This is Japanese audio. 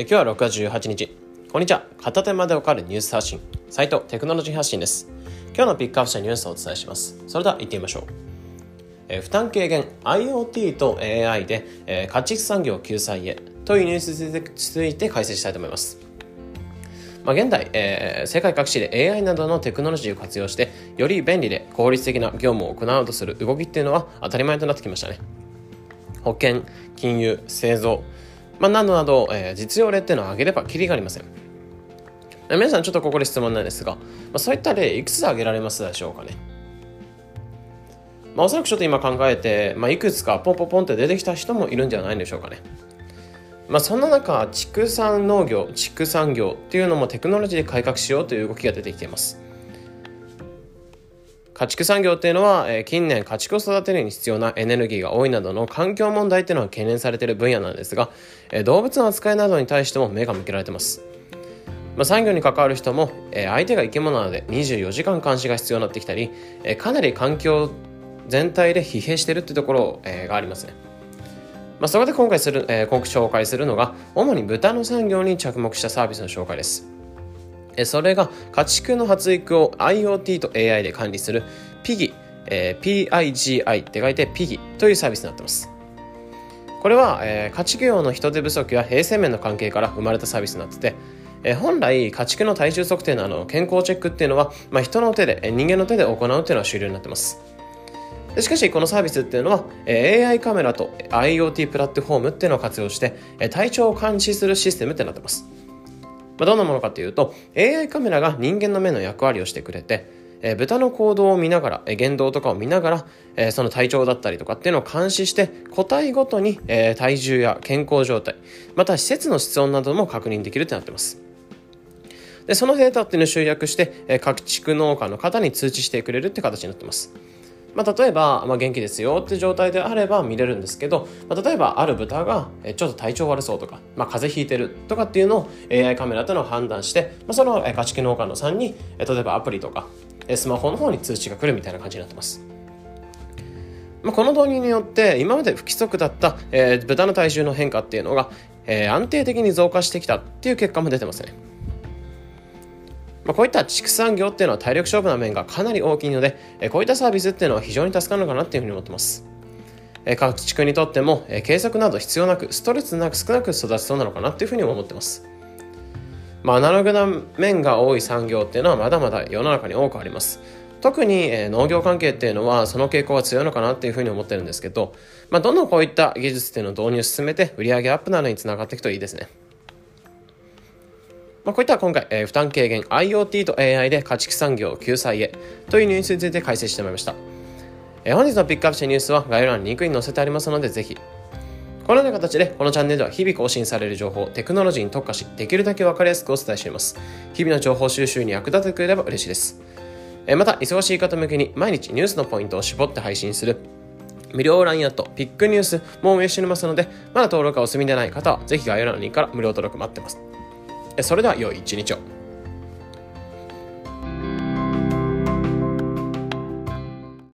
え今日は6月18日。こんにちは。片手間でわかるニュース発信。サイトテクノロジー発信です。今日のピックアップしたニュースをお伝えします。それでは行ってみましょう。え負担軽減。IoT と AI で、え家畜産業救済へ。というニュースについて解説したいと思います。ま、現代、えー、世界各地で AI などのテクノロジーを活用してより便利で効率的な業務を行おうとする動きっていうのは当たり前となってきましたね。保険金融製造。まあ、などなど、えー、実用例っていうのを挙げればきりがありません。皆さんちょっとここで質問なんですが、まあ、そういった例いくつ挙げられますでしょうかね。まあ、おそらくちょっと今考えて、まあ、いくつかポンポンポンって出てきた人もいるんじゃないんでしょうかね。まあ、そんな中、畜産農業、畜産業っていうのもテクノロジーで改革しようという動きが出てきています。家畜産業っていうのは、え、近年家畜を育てるに必要なエネルギーが多いなどの環境問題っていうのは懸念されている分野なんですが、え、動物の扱いなどに対しても目が向けられてます。まあ、産業に関わる人も、え、相手が生き物なので24時間監視が必要になってきたり、え、かなり環境全体で疲弊してるっていうところ、え、がありますね。まあ、そこで今回する、え、今回紹介するのが主に豚の産業に着目したサービスの紹介です。それが家畜の発育を IoT と AI で管理する PIGI、えー、PIGI って書いて PIGI というサービスになってます。これは、えー、家畜業の人手不足や衛生面の関係から生まれたサービスになってて、え、本来家畜の体重測定のあの健康チェックっていうのは、まあ、人の手で人間の手で行うっていうのは主流になってます。しかしこのサービスっていうのは AI カメラと IoT プラットフォームっていうのを活用して体調を監視するシステムってなってます。まあ、どんなものかというと AI カメラが人間の目の役割をしてくれて、えー、豚の行動を見ながら、えー、言動とかを見ながら、えー、その体調だったりとかっていうのを監視して個体ごとに、え、体重や健康状態また施設の室温なども確認できるとなってます。でそのデータっていうのを集約して、え、各地区農家の方に通知してくれるって形になってます。まあ、例えば、まあ、元気ですよって状態であれば見れるんですけど、まあ、例えばある豚がちょっと体調悪そうとか、まあ、風邪ひいてるとかっていうのを AI カメラというのを判断して、まあ、その家畜農家のさんに例えばアプリとかスマホの方に通知が来るみたいな感じになってます。まあ、この導入によって今まで不規則だった、えー、豚の体重の変化っていうのが、えー、安定的に増加してきたっていう結果も出てますね。まあ、こういった畜産業っていうのは体力勝負な面がかなり大きいので、えこういったサービスっていうのは非常に助かるのかなっていうふうに思ってます。え各地区にとっても、え計測など必要なく、ストレスなく少なく育ちそうなのかなっていうふうに思ってます。まあ、アナログな面が多い産業っていうのはまだまだ世の中に多くあります。特に、え農業関係っていうのはその傾向が強いのかなっていうふうに思ってるんですけど、まあ、どんどんこういった技術っていうのを導入進めて売り上げアップなどにつながっていくといいですね。まあ、こういった今回、えー、負担軽減 IoT と AI で家畜産業救済へというニュースについて解説してまいりました。えー、本日のピックアップしたニュースは概要欄にリンクに載せてありますので、ぜひ。このような形で、このチャンネルでは日々更新される情報、テクノロジーに特化し、できるだけわかりやすくお伝えしています。日々の情報収集に役立ててくれれば嬉しいです。えー、また、忙しい方向けに毎日ニュースのポイントを絞って配信する無料 LINE アットピックニュースも運営しておりますので、まだ登録がお済みでない方は、ぜひ概要欄のリンクから無料登録待ってます。それでは良い一日を。